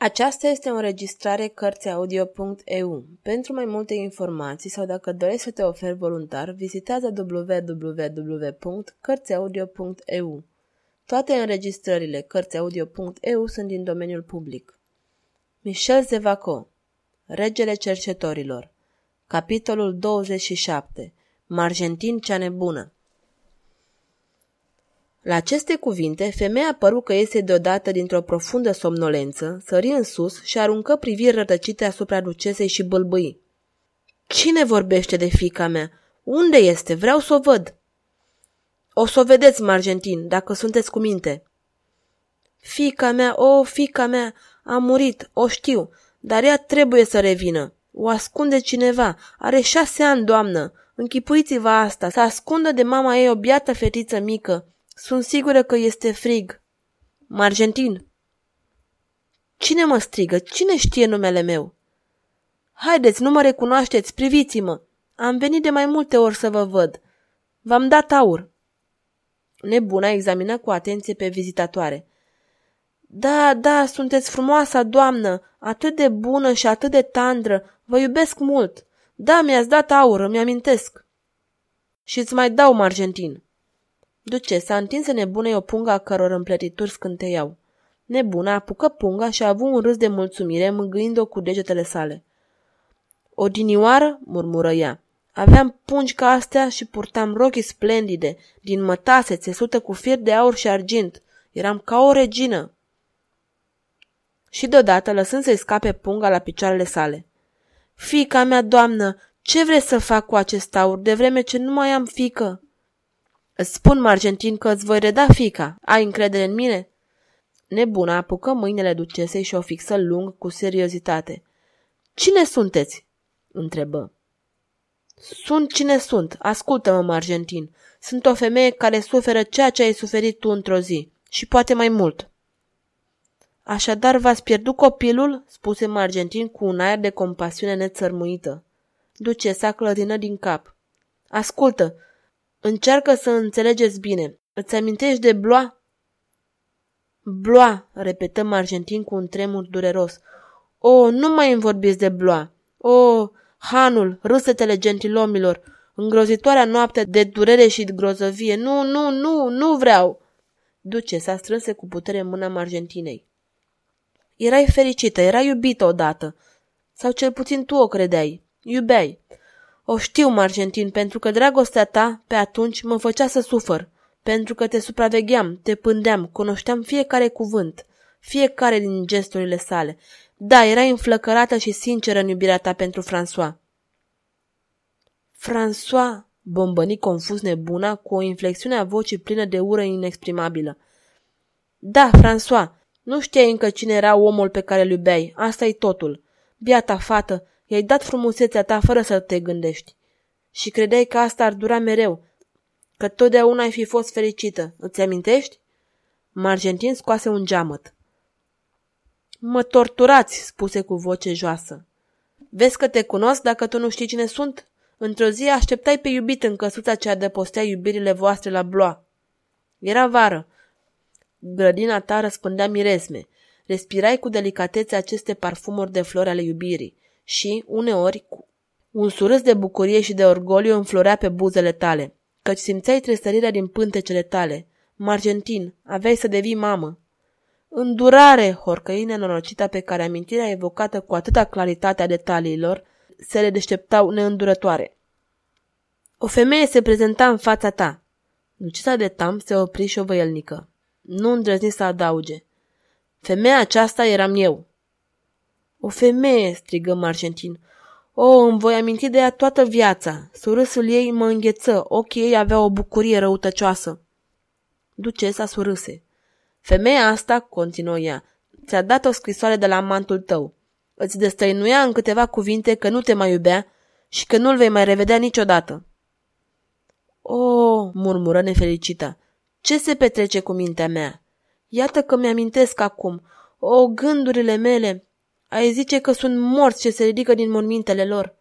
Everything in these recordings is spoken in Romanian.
Aceasta este o înregistrare Cărțiaudio.eu. Pentru mai multe informații sau dacă dorești să te oferi voluntar, vizitează www.cărțiaudio.eu. Toate înregistrările Cărțiaudio.eu sunt din domeniul public. Michel Zevaco Regele cercetorilor Capitolul 27 Margentin cea nebună la aceste cuvinte, femeia păru că iese deodată dintr-o profundă somnolență, sări în sus și aruncă priviri rătăcite asupra ducesei și bâlbâi. Cine vorbește de fica mea? Unde este? Vreau să o văd!" O să o vedeți, Margentin, dacă sunteți cu minte." Fica mea, o, fica mea, a murit, o știu, dar ea trebuie să revină. O ascunde cineva, are șase ani, doamnă. Închipuiți-vă asta, să ascundă de mama ei o biată fetiță mică. Sunt sigură că este frig. Margentin. Cine mă strigă? Cine știe numele meu? Haideți, nu mă recunoașteți, priviți-mă. Am venit de mai multe ori să vă văd. V-am dat aur. Nebuna examină cu atenție pe vizitatoare. Da, da, sunteți frumoasa doamnă, atât de bună și atât de tandră, vă iubesc mult. Da, mi-ați dat aur, îmi amintesc. Și îți mai dau, Margentin. Ducesa întinse nebunei o pungă a căror împletituri scânteiau. Nebuna apucă punga și a avut un râs de mulțumire, mângâind-o cu degetele sale. Odinioară, murmură ea, aveam pungi ca astea și purtam rochii splendide, din mătase, țesută cu fir de aur și argint. Eram ca o regină. Și deodată, lăsând să-i scape punga la picioarele sale. Fica mea, doamnă, ce vreți să fac cu acest aur, de vreme ce nu mai am fică? Îți spun, Margentin, că îți voi reda fica. Ai încredere în mine?" Nebuna apucă mâinile ducesei și o fixă lung cu seriozitate. Cine sunteți?" întrebă. Sunt cine sunt. Ascultă-mă, Margentin. Sunt o femeie care suferă ceea ce ai suferit tu într-o zi. Și poate mai mult. Așadar v-ați pierdut copilul? spuse Margentin cu un aer de compasiune nețărmuită. Ducesa clătină din cap. Ascultă, Încearcă să înțelegeți bine. Îți amintești de Bloa? Bloa, repetă Argentin cu un tremur dureros. O, nu mai îmi vorbiți de Bloa. O, Hanul, râsetele gentilomilor, îngrozitoarea noapte de durere și de grozăvie. Nu, nu, nu, nu vreau. Duce s-a strânse cu putere mâna Argentinei. Erai fericită, erai iubită odată. Sau cel puțin tu o credeai. Iubeai. O știu, Margentin, pentru că dragostea ta, pe atunci, mă făcea să sufăr, pentru că te supravegheam, te pândeam, cunoșteam fiecare cuvânt, fiecare din gesturile sale. Da, erai înflăcărată și sinceră în iubirea ta pentru François. François, bombăni confuz nebuna, cu o inflexiune a vocii plină de ură inexprimabilă. Da, François, nu știai încă cine era omul pe care îl iubeai, asta e totul. Biata fată, I-ai dat frumusețea ta fără să te gândești. Și credeai că asta ar dura mereu, că totdeauna ai fi fost fericită. Îți amintești? Margentin scoase un geamăt. Mă torturați, spuse cu voce joasă. Vezi că te cunosc dacă tu nu știi cine sunt? Într-o zi așteptai pe iubit în căsuța ce adăpostea iubirile voastre la bloa. Era vară. Grădina ta răspândea miresme. Respirai cu delicatețe aceste parfumuri de flori ale iubirii și, uneori, un surâs de bucurie și de orgoliu înflorea pe buzele tale, căci simțeai tresărirea din pântecele tale. Margentin, aveai să devii mamă. Îndurare, horcăine nenorocita pe care amintirea evocată cu atâta claritate a detaliilor se le deșteptau neîndurătoare. O femeie se prezenta în fața ta. Lucita de tam se opri și o văielnică. Nu îndrăzni să adauge. Femeia aceasta eram eu. O femeie, strigă Margentin. O, îmi voi aminti de ea toată viața. Surâsul ei mă îngheță, ochii ei aveau o bucurie răutăcioasă. Ducesa surâse. Femeia asta, continuă ea, ți-a dat o scrisoare de la mantul tău. Îți destăinuia în câteva cuvinte că nu te mai iubea și că nu-l vei mai revedea niciodată. O, murmură nefericită, ce se petrece cu mintea mea? Iată că mi-amintesc acum. O, gândurile mele, ai zice că sunt morți ce se ridică din mormintele lor.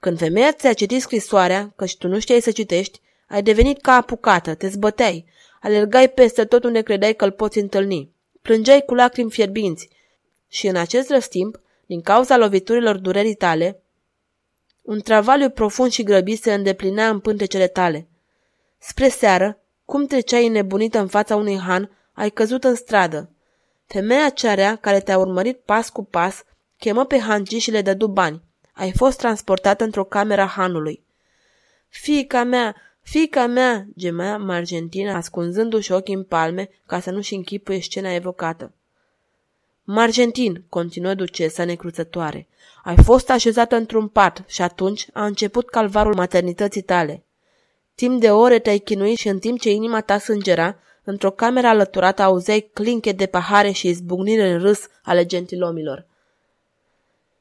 Când femeia ți-a citit scrisoarea, căci tu nu știai să citești, ai devenit ca apucată, te zbăteai, alergai peste tot unde credeai că îl poți întâlni. Plângeai cu lacrimi fierbinți. Și în acest răstimp, din cauza loviturilor durerii tale, un travaliu profund și grăbit se îndeplinea în pântecele tale. Spre seară, cum treceai nebunită în fața unui han, ai căzut în stradă. Femeia cearea, care te-a urmărit pas cu pas, chemă pe hangi și le dădu bani. Ai fost transportată într-o cameră hanului. Fica mea, fica mea, gemea Margentina, ascunzându-și ochii în palme ca să nu-și închipuie scena evocată. Margentin, continuă ducesa necruțătoare, ai fost așezată într-un pat și atunci a început calvarul maternității tale. Timp de ore te-ai chinuit și în timp ce inima ta sângera, într-o cameră alăturată auzeai clinche de pahare și izbucnire în râs ale gentilomilor.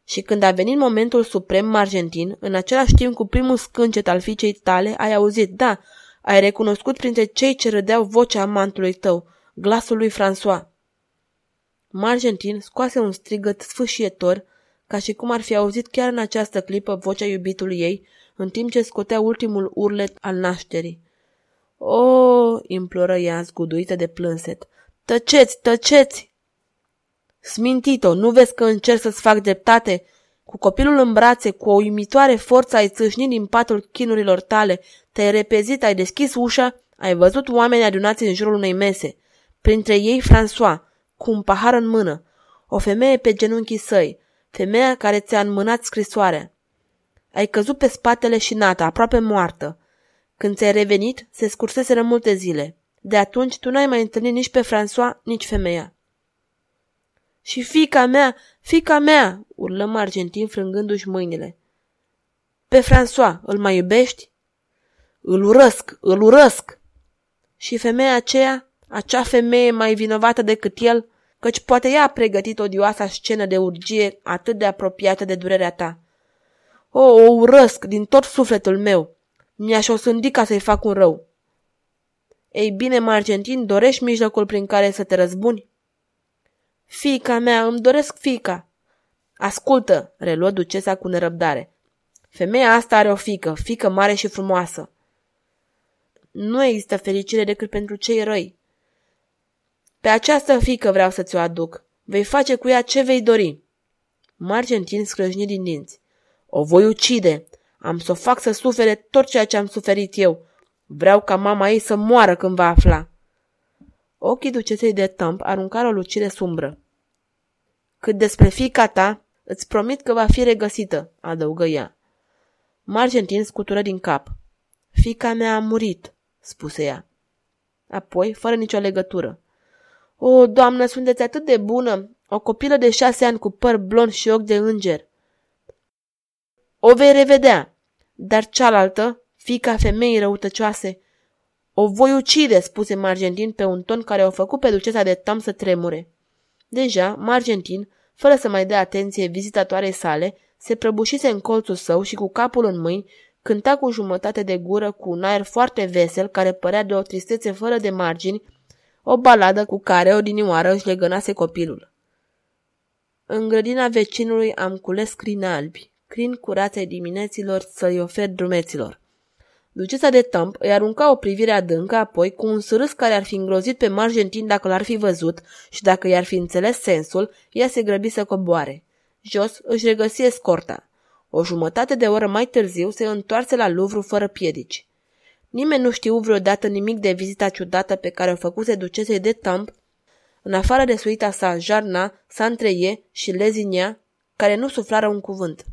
Și când a venit momentul suprem argentin, în același timp cu primul scâncet al fiicei tale, ai auzit, da, ai recunoscut printre cei ce râdeau vocea amantului tău, glasul lui François. Margentin scoase un strigăt sfâșietor, ca și cum ar fi auzit chiar în această clipă vocea iubitului ei, în timp ce scotea ultimul urlet al nașterii. O, imploră ea zguduită de plânset. Tăceți, tăceți! Smintito, nu vezi că încerc să-ți fac dreptate? Cu copilul în brațe, cu o uimitoare forță ai țâșnit din patul chinurilor tale, te-ai repezit, ai deschis ușa, ai văzut oameni adunați în jurul unei mese. Printre ei François, cu un pahar în mână, o femeie pe genunchii săi, femeia care ți-a înmânat scrisoarea. Ai căzut pe spatele și nata, aproape moartă. Când ți-ai revenit, se scurseseră multe zile. De atunci tu n-ai mai întâlnit nici pe François, nici femeia. Și fica mea, fica mea, urlăm argentin frângându-și mâinile. Pe François, îl mai iubești? Îl urăsc, îl urăsc! Și femeia aceea, acea femeie mai vinovată decât el, căci poate ea a pregătit odioasa scenă de urgie atât de apropiată de durerea ta. O, o urăsc din tot sufletul meu. Mi-aș osândi ca să-i fac un rău. Ei bine, Margentin, dorești mijlocul prin care să te răzbuni? Fica mea, îmi doresc fica. Ascultă, reluă ducesa cu nerăbdare. Femeia asta are o fică, fică mare și frumoasă. Nu există fericire decât pentru cei răi. Pe această fică vreau să ți-o aduc. Vei face cu ea ce vei dori. Margentin scrâșni din dinți. O voi ucide. Am să o fac să sufere tot ceea ce am suferit eu. Vreau ca mama ei să moară când va afla. Ochii ducesei de tămp aruncară o lucire sumbră. Cât despre fica ta, îți promit că va fi regăsită, adăugă ea. Margentin scutură din cap. Fica mea a murit, spuse ea. Apoi, fără nicio legătură. O, doamnă, sunteți atât de bună! O copilă de șase ani cu păr blond și ochi de înger. O vei revedea, dar cealaltă, fica femeii răutăcioase, o voi ucide, spuse Margentin pe un ton care o făcut pe ducesa de tam să tremure. Deja, Margentin, fără să mai dea atenție vizitatoarei sale, se prăbușise în colțul său și cu capul în mâini cânta cu jumătate de gură cu un aer foarte vesel care părea de o tristețe fără de margini, o baladă cu care odinioară își legănase copilul. În grădina vecinului am cules crini albi, crin curaței dimineților să-i ofer drumeților. Ducesa de Tămp îi arunca o privire adâncă, apoi, cu un surâs care ar fi îngrozit pe Margentin dacă l-ar fi văzut și dacă i-ar fi înțeles sensul, ea se grăbi să coboare. Jos își regăsi escorta. O jumătate de oră mai târziu se întoarse la Louvre fără piedici. Nimeni nu știu vreodată nimic de vizita ciudată pe care o făcuse ducesei de Tămp, în afară de suita sa Jarna, Santreie și Lezinia, care nu suflară un cuvânt.